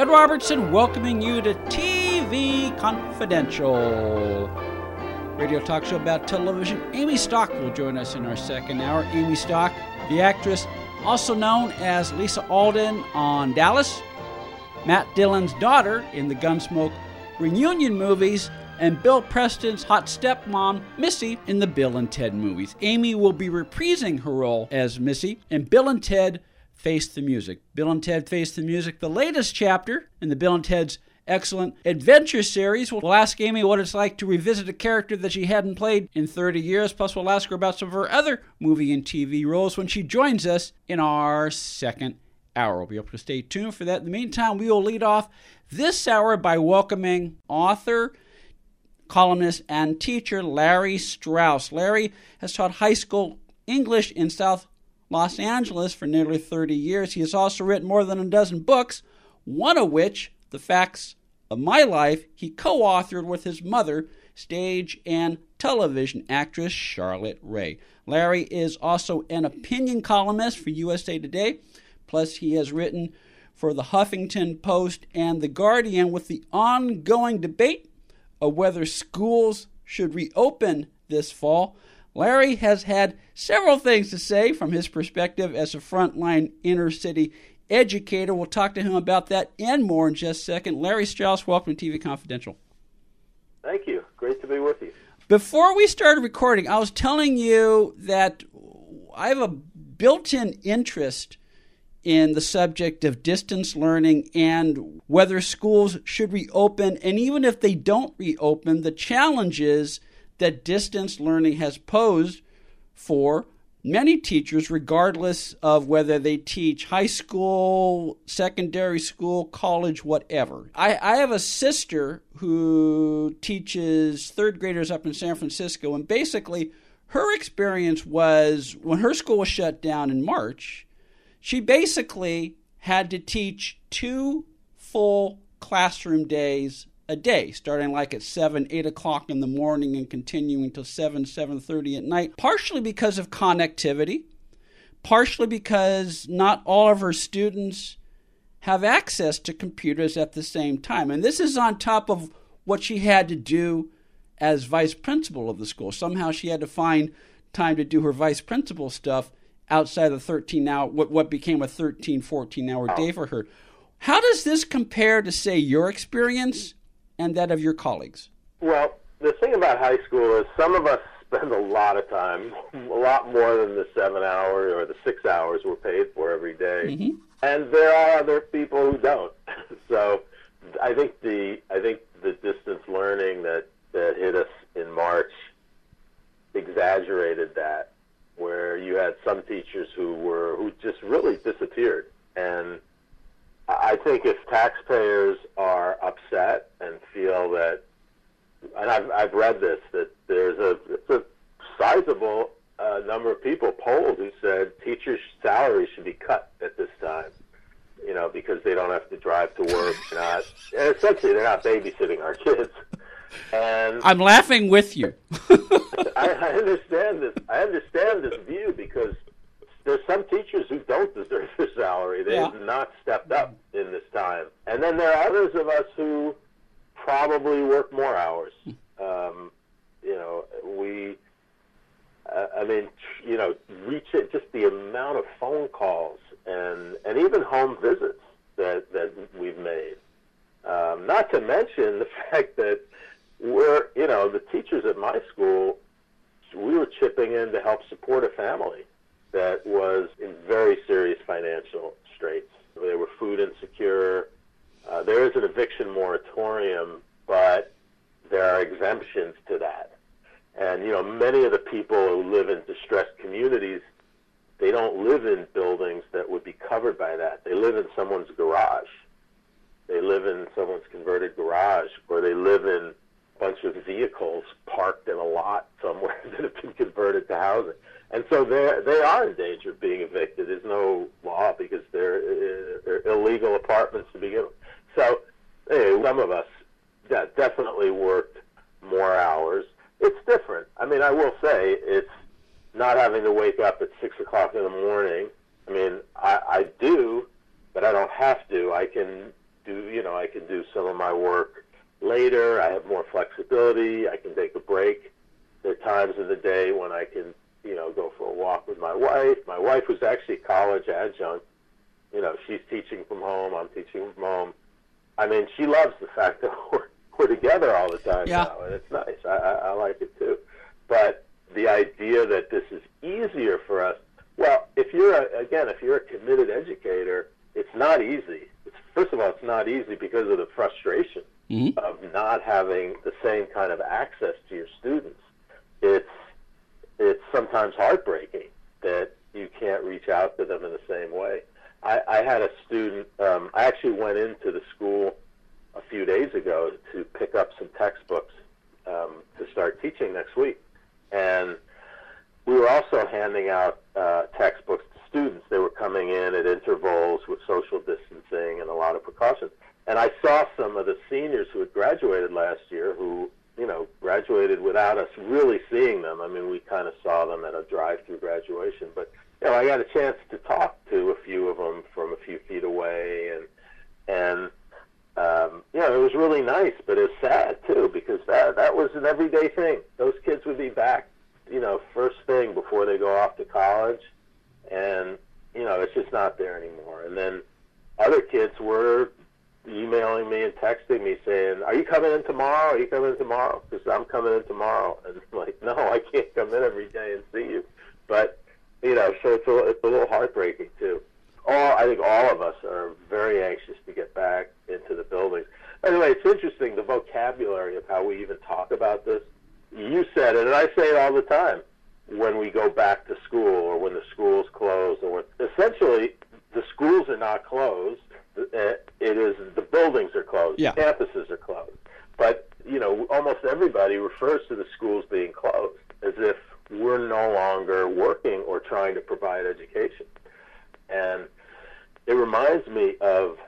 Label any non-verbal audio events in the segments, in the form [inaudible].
Ed Robertson welcoming you to TV Confidential. Radio talk show about television. Amy Stock will join us in our second hour. Amy Stock, the actress also known as Lisa Alden on Dallas, Matt Dillon's daughter in the Gunsmoke reunion movies, and Bill Preston's hot stepmom, Missy, in the Bill and Ted movies. Amy will be reprising her role as Missy in Bill and Ted Face the Music. Bill and Ted Face the Music, the latest chapter in the Bill and Ted's excellent adventure series. We'll ask Amy what it's like to revisit a character that she hadn't played in 30 years. Plus, we'll ask her about some of her other movie and TV roles when she joins us in our second hour. We'll be able to stay tuned for that. In the meantime, we will lead off this hour by welcoming author, columnist, and teacher Larry Strauss. Larry has taught high school English in South Los Angeles for nearly 30 years. He has also written more than a dozen books, one of which, The Facts of My Life, he co authored with his mother, stage and television actress Charlotte Rae. Larry is also an opinion columnist for USA Today, plus, he has written for the Huffington Post and The Guardian with the ongoing debate of whether schools should reopen this fall. Larry has had several things to say from his perspective as a frontline inner city educator. We'll talk to him about that and more in just a second. Larry Strauss, welcome to TV Confidential. Thank you. Great to be with you. Before we started recording, I was telling you that I have a built in interest in the subject of distance learning and whether schools should reopen. And even if they don't reopen, the challenges that distance learning has posed for many teachers, regardless of whether they teach high school, secondary school, college, whatever. I, I, have a sister who teaches third graders up in San Francisco, and basically, her experience was when her school was shut down in March she basically had to teach two full classroom days a day, starting like at 7, 8 o'clock in the morning and continuing till 7, 7.30 at night, partially because of connectivity, partially because not all of her students have access to computers at the same time. And this is on top of what she had to do as vice principal of the school. Somehow she had to find time to do her vice principal stuff outside the 13 hour what what became a 13 14 hour day oh. for her how does this compare to say your experience and that of your colleagues well the thing about high school is some of us [laughs] spend a lot of time a lot more than the seven hours or the six hours we're paid for every day. Mm-hmm. and there are other people who don't [laughs] so i think the i think the distance learning that that hit us in march exaggerated that where you had some teachers who were who just really disappeared. And I think if taxpayers are upset and feel that, and I've I've read this that there's a it's a sizable uh, number of people polled who said teachers' salaries should be cut at this time. You know, because they don't have to drive to work. [laughs] Not and essentially they're not babysitting our kids. And I'm laughing with you. [laughs] I, I understand this. I understand this view because there's some teachers who don't deserve their salary. They Yeah. have not stepped up time, and then there are others of us who probably work more hours. Um, you know, we. Uh, I mean, you know, reach it. Just the amount of phone calls and and even home visits that that we've made. Um, not to mention the [laughs] fact that we're, you know, the teachers at my school, we were chipping in to help support a family that was in very serious financial straits. They were food insecure. Uh, there is an eviction moratorium, but there are exemptions to that. And, you know, many of the people who live in distressed communities, they don't live in buildings that would be covered by that. They live in someone's garage. They live in someone's converted garage, or they live in bunch of vehicles parked in a lot somewhere [laughs] that have been converted to housing. And so they they are in danger of being evicted. There's no law because they're, they're illegal apartments to begin with. So anyway, some of us yeah, definitely worked more hours. It's different. I mean, I will say it's not having to wake up at six o'clock in the morning. I mean, I, I do, but I don't have to. I can do. You know, I can do some of my work later. I have more flexibility. I can take a break. There are times in the day when I can, you know, go for a walk with my wife. My wife was actually a college adjunct. You know, she's teaching from home. I'm teaching from home. I mean, she loves the fact that [laughs] we're we're together all the time Yeah. now, and it's nice. I, I, I like it too. But the idea that this is easier for us, well, if you're a, again, if you're a committed educator, it's not easy. It's, first of all, it's not easy because of the frustration Mhm. of not having the same kind of access to your students. It's it's sometimes heartbreaking that you can't reach out to them in the same way. I, I had a student. Um, I actually went into the school a few days ago to pick up some textbooks um, to start teaching next week, and we were also handing out uh, textbooks to students. They were coming in at intervals with social distancing and a lot of precautions. And I saw some of the seniors who had graduated last year who, you know, graduated without us really seeing them. I mean, we kind of saw them at a drive-through graduation, but you know, I got a chance to talk to a few of them from a few feet away, and and um, you know, it was really nice, but it was sad too because that that was an everyday thing. Those kids would be back, you know, first thing before they go off to college, and you know, it's just not there anymore. And then other kids were emailing me and texting me saying, "Are you coming in tomorrow? Are you coming in tomorrow? Because I'm tomorrow." And I'm like, "No, I can't come in every day and see you." But you know, so it's a, it's a little heartbreaking too. All I think all of us are very anxious to get back into the buildings. By the way, it's interesting the vocabulary of how we even talk about this. You said it, and I say it all the time. When we go back to school, or when the schools close, or when, essentially the schools are not closed. Uh, It is the buildings are closed, Yeah. campuses are closed. But you know, almost everybody refers to the schools being closed as if we're no longer working or trying to provide education. And it reminds me of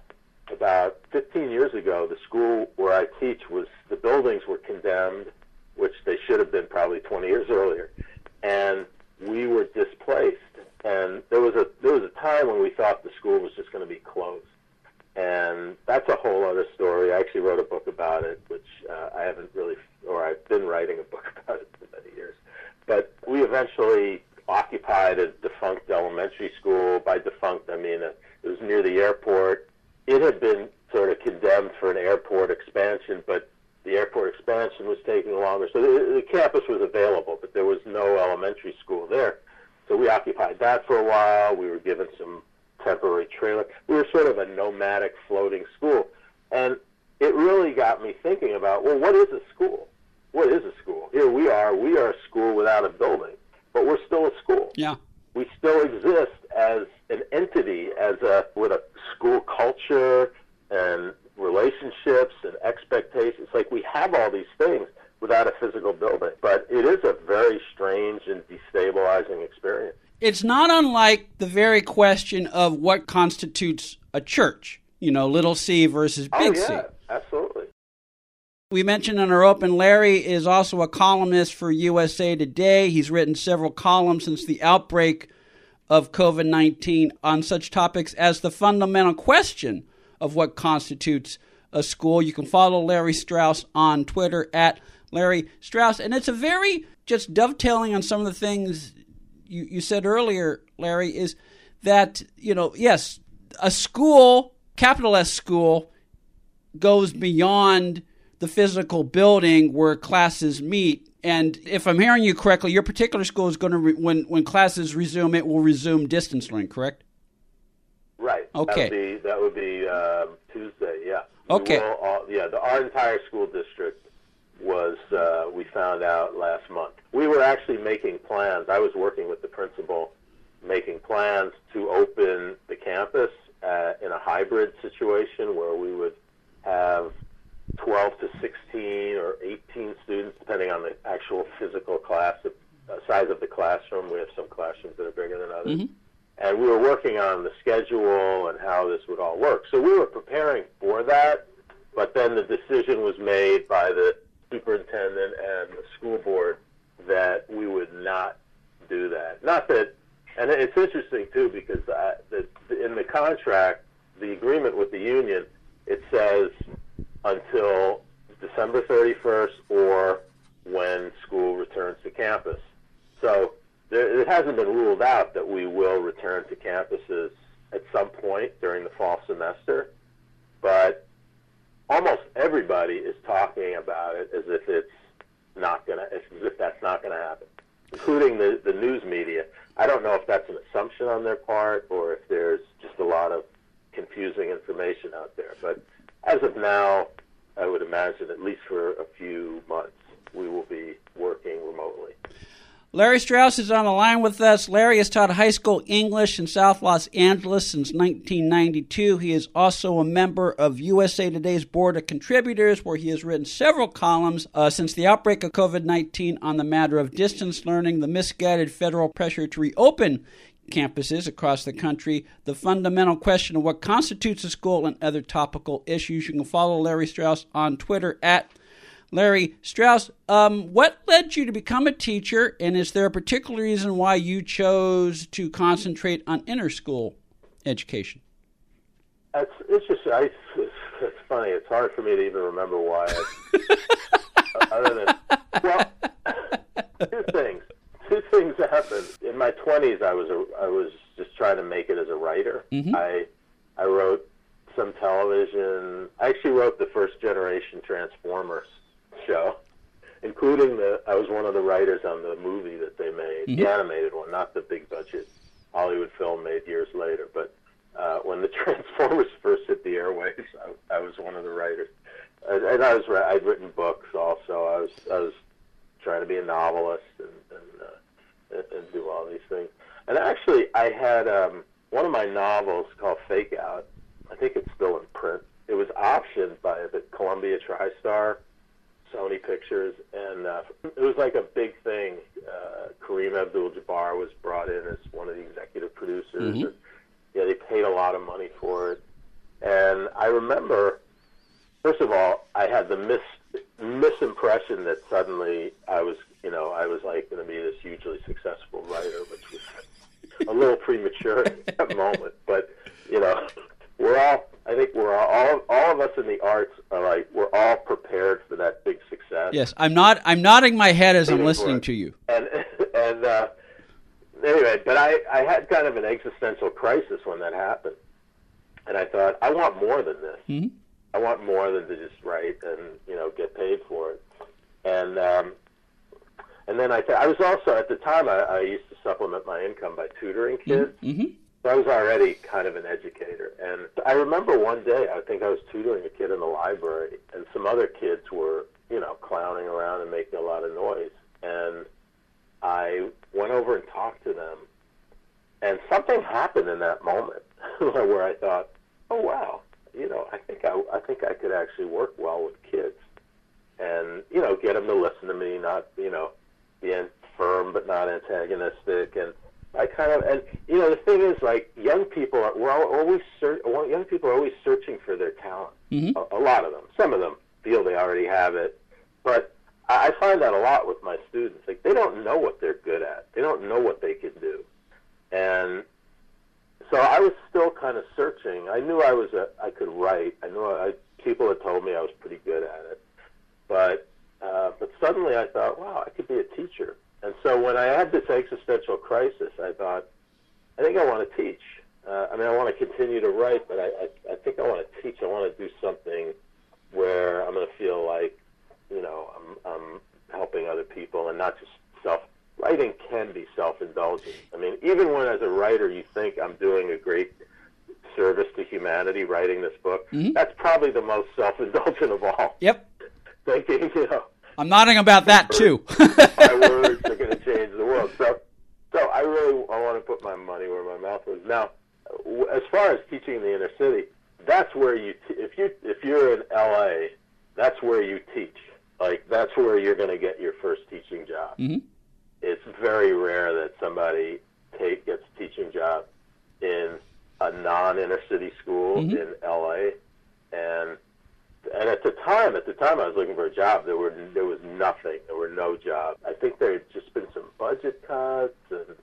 about 15 years ago, the school where I teach was the buildings were condemned, which they should have been probably 20 years earlier, and we were displaced. And there was a there was a time when we thought the school was just going to be closed, and that's a whole other story. I actually wrote a book about it, which uh, I haven't really, or I've been writing a book about it for many years. But we eventually occupied a defunct elementary school. By defunct, I mean uh it was near the airport. It had been sort of condemned for an airport expansion, but the airport expansion was taking longer. So the, the campus was available, but there was no elementary school there. So we occupied that for a while. We were given some temporary trailer. We were sort of a nomadic floating school. And it really got me thinking about, well, what is a school? What is a school? Here we are. We are a school without a building, but we're still a school Yeah. we still exist as an entity, as a with a school culture and relationships and expectations. Like we have all these things without a physical building, but it is a very strange and destabilizing experience. It's not unlike the very question of what constitutes a church, you know, little c versus big oh C. yeah, absolutely. We mentioned in our open, Larry is also a columnist for USA Today. He's written several columns since the outbreak of COVID 19 on such topics as the fundamental question of what constitutes a school. You can follow Larry Strauss on Twitter at Larry Strauss. And it's a very, just dovetailing on some of the things you, you said earlier, Larry, is that, you know, yes, a school, capital S school, goes beyond the physical building where classes meet. And if I'm hearing you correctly, your particular school is going to, re- when, when classes resume, it will resume distance learning, correct? Right. Okay. That would be, that would be um, Tuesday. Yeah. Okay. all- yeah. The, our entire school district was. Uh, we found out last month. We were actually making plans. I was working with the principal, making plans to open the campus uh, in a hybrid situation where we would have 12 to 16 or 18 students, depending on the actual physical class uh, size of the classroom. We have some classrooms that are bigger than others and we were working on the schedule and how this would all work. So we were preparing for that, but then the decision was made by the superintendent and the school board that we would not do that. Not that, and it's interesting too because uh, the, in the contract, the agreement with the union, it says until December 31st or when school returns to campus. So there, it hasn't been ruled out that we will return to campuses at some point during the fall semester, but almost everybody is talking about it as if it's not gonna, as if that's not gonna happen, including the the news media. I don't know if that's an assumption on their part or if there's just a lot of confusing information out there. But as of now, I would imagine at least for a few months we will be working remotely. Larry Strauss is on the line with us. Larry has taught high school English in South Los Angeles since 1992. He is also a member of USA Today's Board of Contributors, where he has written several columns uh, since the outbreak of COVID 19 on the matter of distance learning, the misguided federal pressure to reopen campuses across the country, the fundamental question of what constitutes a school, and other topical issues. You can follow Larry Strauss on Twitter at Larry Strauss, um, what led you to become a teacher, and is there a particular reason why you chose to concentrate on inner school education? It's, it's just I, it's funny. It's hard for me to even remember why. I, [laughs] other than well, two things. Things happen. in my twenties. I was a, I was just trying to make it as a writer. Mm-hmm. I I wrote some television. I actually wrote the first generation Transformers show, including the. I was one of the writers on the movie that they made, Mhm. the animated one, not the big budget Hollywood film made years later. But uh, when the [laughs] Transformers first hit the airwaves, I, I was one of the writers, and, and I was. I'd written books also. I was. I was trying to be a novelist and and, uh, and, and do all these things. And actually, I had um, one of my novels called Fake Out. I think it's still in print. It was optioned by the Columbia TriStar, Sony Pictures, and uh, it was like a big thing. Uh, Kareem Abdul-Jabbar was brought in as one of the executive producers. Mhm. And, yeah, they paid a lot of money for it. And I remember, first of all, I had the mis misimpression that suddenly I was, you know, I was like going to be this hugely successful writer, which was a little premature at that [laughs] moment. But you know, we're all. I think we're all, all. All of us in the arts are like we're all prepared for that big success. Yes, I'm not. I'm nodding my head as I'm listening to you. And [laughs] and uh, anyway, but I I had kind of an existential crisis when that happened, and I thought I want more than this. Mhm. I want more than to just write and you know get paid for it. And um, and then I th- I was also at the time I, I used to supplement my income by tutoring kids. hmm So I was already kind of an educator. And I remember one day, I think I was tutoring a kid in the library, and some other kids were, you know, clowning around and making a lot of noise. And I went over and talked to them, and something happened in that moment [laughs] where I thought, oh, wow, you know, I think I, I think I could actually work well with kids. And, you know, get them to listen to me, not, you know, be firm but not antagonistic. And I kind of, and you know, the thing is, like young people are, we're always ser- young people are always searching for their talent. Mhm. A, a lot of them, some of them feel they already have it, but I, I find that a lot with my students. Like they don't know what they're good at. They don't know what they can do, and so I was still kind of searching. I knew I was a, I could write. I knew I, people had told me I was pretty good at it, but uh, but suddenly I thought, wow, I could be a teacher. And so when I had this existential crisis, I thought, I think I want to teach. Uh, I mean, I want to continue to write, but I, I, I think I want to teach. I want to do something where I'm going to feel like, you know, I'm, I'm helping other people and not just self. Writing can be self-indulgent. I mean, even when as a writer you think I'm doing a great service to humanity writing this book, Mhm. that's probably the most self-indulgent of all. Yep, [laughs] Thinking, you [laughs] know, I'm nodding about that too. my [laughs] words are going to change the world. So, so I really I want to put my money where my mouth is. Now, as far as teaching in the inner city, that's where you if you if you're in LA, that's where you teach. Like that's where you're going to get your first teaching job. Mhm. It's very rare that somebody take gets a teaching job in a non-inner city school Mhm. in LA, and and at the time, at the time I was looking for a job, there were there was nothing. There were no jobs. I think there had just been some budget cuts, and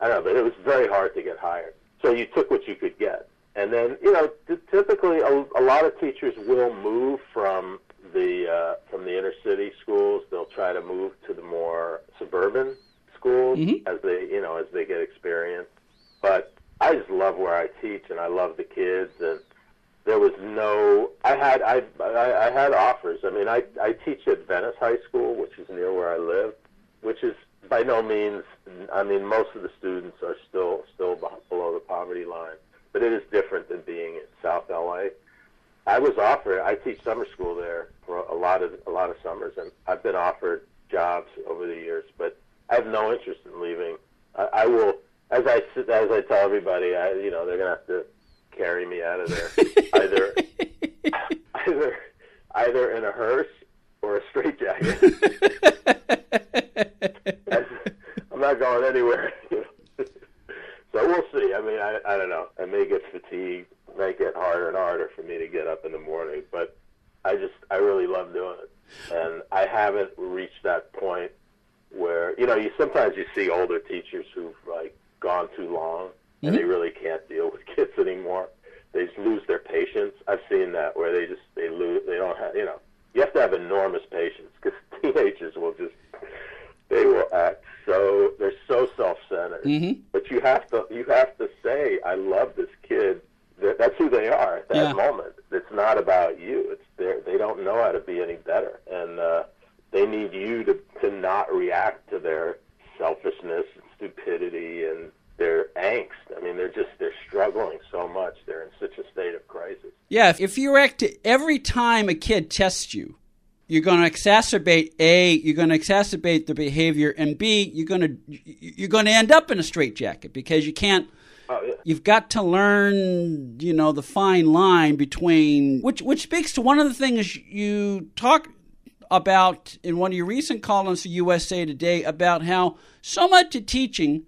I don't know, but it was very hard to get hired. So you took what you could get, and then you know t- typically a, a lot of teachers will move from the uh, from the inner city schools. They'll try to move to the more suburban schools Mhm. as they you know as they get experience. But I just love where I teach, and I love the kids, and there was no. I had I I, I had offers. I mean, I I teach at Venice High School, which is near where I live, which is by no means. I mean, most of the students are still still below the poverty line, but it is different than being in South LA. I was offered. I teach summer school there for a lot of a lot of summers, and I've been offered jobs over the years, but I have no interest in leaving. I, I will, as I as I tell everybody, I you know they're gonna have to carry me out of there, [laughs] either either either in a hearse or a straitjacket. [laughs] I'm not going anywhere. [laughs] so we'll see. I mean, I, I don't know. I may get fatigued. It may get harder and harder for me to get up in the morning, but I just I really love doing it, and I haven't reached that point where you know you sometimes you see older teachers who've like gone too long and they really can't deal with [laughs] kids anymore. They just lose their patience. I've seen that where they just they lose they don't have you know you have to have enormous patience because [laughs] teenagers will just they will act so they're so self-centered. Mhm. But you have to you have to say I love this kid. That- That's who they are at that Yeah. moment. It's not about you. It's they they don't know how to be any better, and uh, they need you to to not react to their selfishness and stupidity and their angst. I mean, they're just they're struggling so much. They're in such a state of crisis. Yeah, if, if you react to every time a kid tests you, you're going to exacerbate a. You're going to exacerbate the behavior, and b. You're going to you're going to end up in a straitjacket because you can't. Oh yeah. You've got to learn, you know, the fine line between which which speaks to one of the things you talk about in one of your recent columns for USA Today about how so much of teaching,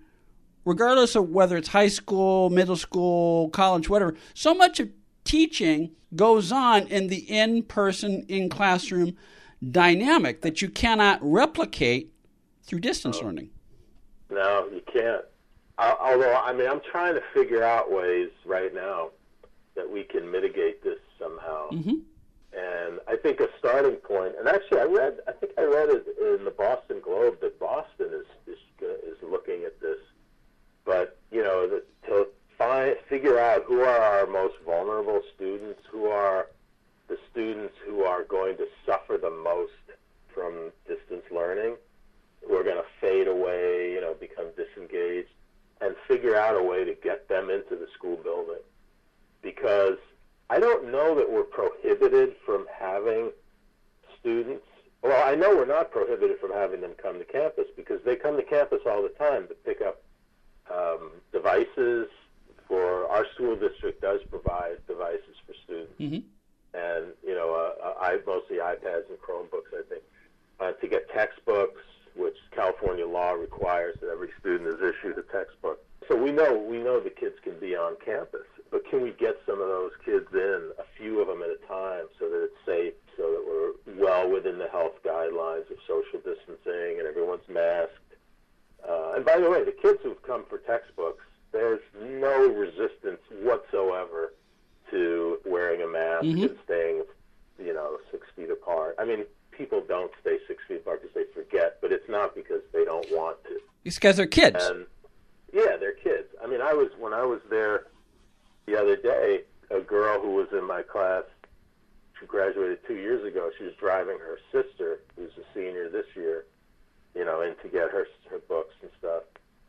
regardless of whether it's high school, middle school, college, whatever, so much of teaching goes on in the in person, in classroom dynamic that you cannot replicate through distance learning. No, you can't. Al- Although, I mean, I'm trying to figure out ways right now that we can mitigate this somehow. Mhm. And I think a starting point, and actually, I read, I think I read it in the Boston Globe that Boston is is, go- is looking at this. But you know, the, to find who are our most vulnerable students, who are the students who are going to suffer the most from distance learning, who are going to fade away, you know, become disengaged, and figure out a way to get them into the school building. Because I don't know that we're prohibited from having students. Well, I know we're not prohibited from having them come to campus because they come to campus all the time to pick up um, devices. For our school district does provide devices for students Mhm. and you know, uh, I mostly iPads and Chromebooks, I think, uh, to get textbooks, which California law requires that student is issued a textbook. So we know we know the kids can be on campus, but can we get some of those kids in, a few of them at a time, so that it's safe, so that we're well within the health guidelines of social distancing and everyone's masked. Uh, and by the way, the kids who've come for textbooks, there's no resistance whatsoever to wearing a mask Mhm. and staying, you know, six feet apart. I mean, people don't stay six feet apart because they forget, but it's not because they don't want It's because they're kids. And yeah, they're kids. I mean, I was when I was there the other day. A girl who was in my class, she graduated two years ago. She was driving her sister, who's a senior this year, you know, in to get her her books and stuff.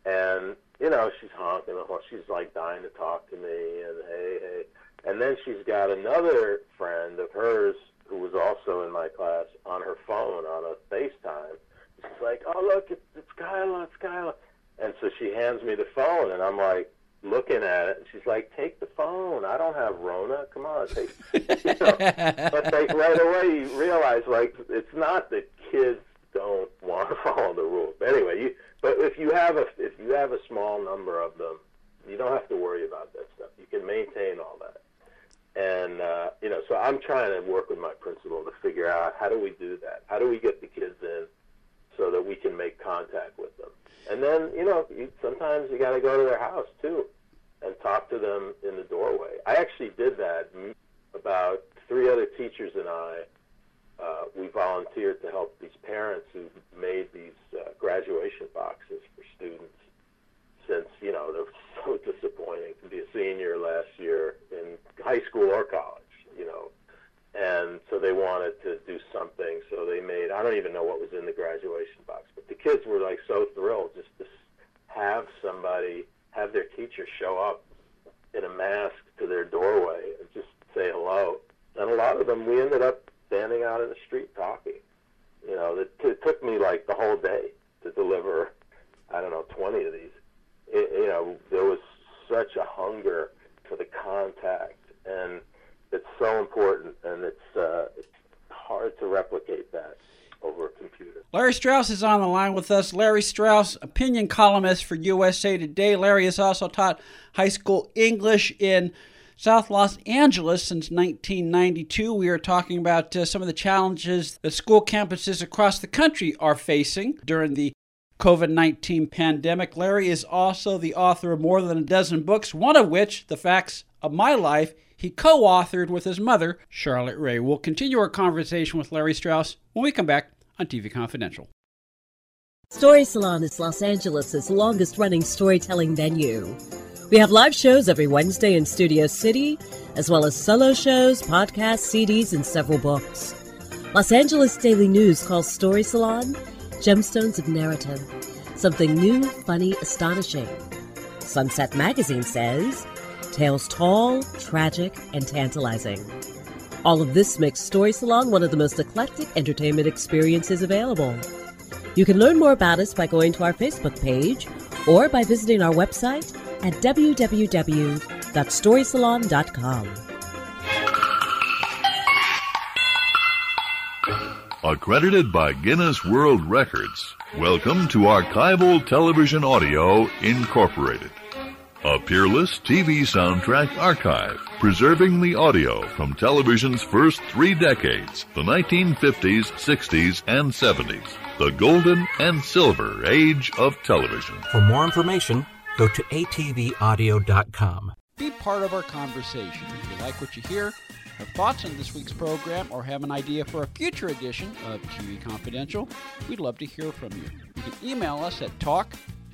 And you know, she's honking the horn. She's like dying to talk to me, and hey, hey. And then she's got another friend of hers who was also in my class on her phone on a FaceTime. She's like, "Oh, look, it's, it's Kyla, it's Kyla." And so she hands me the phone, and I'm like looking at it, and she's like, "Take the phone. I don't have Rona. Come on, take." [laughs] you know? But like right away, you realize like it's not that kids don't want to [laughs] follow the rules. But anyway, you but if you have a if you have a small number of them, you don't have to worry about that stuff. You can maintain all that. And uh, you know, so I'm trying to work with my principal to figure out how do we do that? How do we get the kids in so that we can make contact with them? And then you know, you, sometimes you got to go to their house too. and talk to them in the doorway. I actually did that. About three other teachers and I, uh, we volunteered to help these parents who made these uh, graduation boxes for students. Since you know they're so [laughs] disappointing to be a senior last year in high school or college, you know, and so they wanted to do something. So they made I don't even know what was in the graduation box, but the kids were like so thrilled just to have somebody have their teacher show up in a mask to their doorway and just say hello. And a lot of them, we ended up standing out in the street talking. You know, it, it took me like the whole day to deliver, I don't know, 20 of these. It, you know, there was such a hunger for the contact, and it's so important, and it's, uh, it's hard to replicate that over a computer. Larry Strauss is on the line with us. Larry Strauss, opinion columnist for USA Today. Larry has also taught high school English in South Los Angeles since 1992. We are talking about uh, some of the challenges that school campuses across the country are facing during the COVID 19 pandemic. Larry is also the author of more than a dozen books, one of which, The Facts of My Life, he co authored with his mother, Charlotte Rae. We'll continue our conversation with Larry Strauss when we come back on TV Confidential. Story Salon is Los Angeles' longest running storytelling venue. We have live shows every Wednesday in Studio City, as well as solo shows, podcasts, CDs, and several books. Los Angeles Daily News calls Story Salon Gemstones of Narrative. Something new, funny, astonishing. Sunset Magazine says Tales tall, tragic, and tantalizing. All of this makes Story Salon one of the most eclectic entertainment experiences available. You can learn more about us by going to our Facebook page or by visiting our website at www.storysalon.com. Accredited by Guinness World Records, welcome to Archival Television Audio Incorporated. A peerless TV soundtrack archive, preserving the audio from television's first three decades, the 1950s, 60s, and 70s, the golden and silver age of television. For more information, go to atvaudio.com. Be part of our conversation. If you like what you hear, have thoughts on this week's program, or have an idea for a future edition of TV Confidential, we'd love to hear from you. You can email us at talk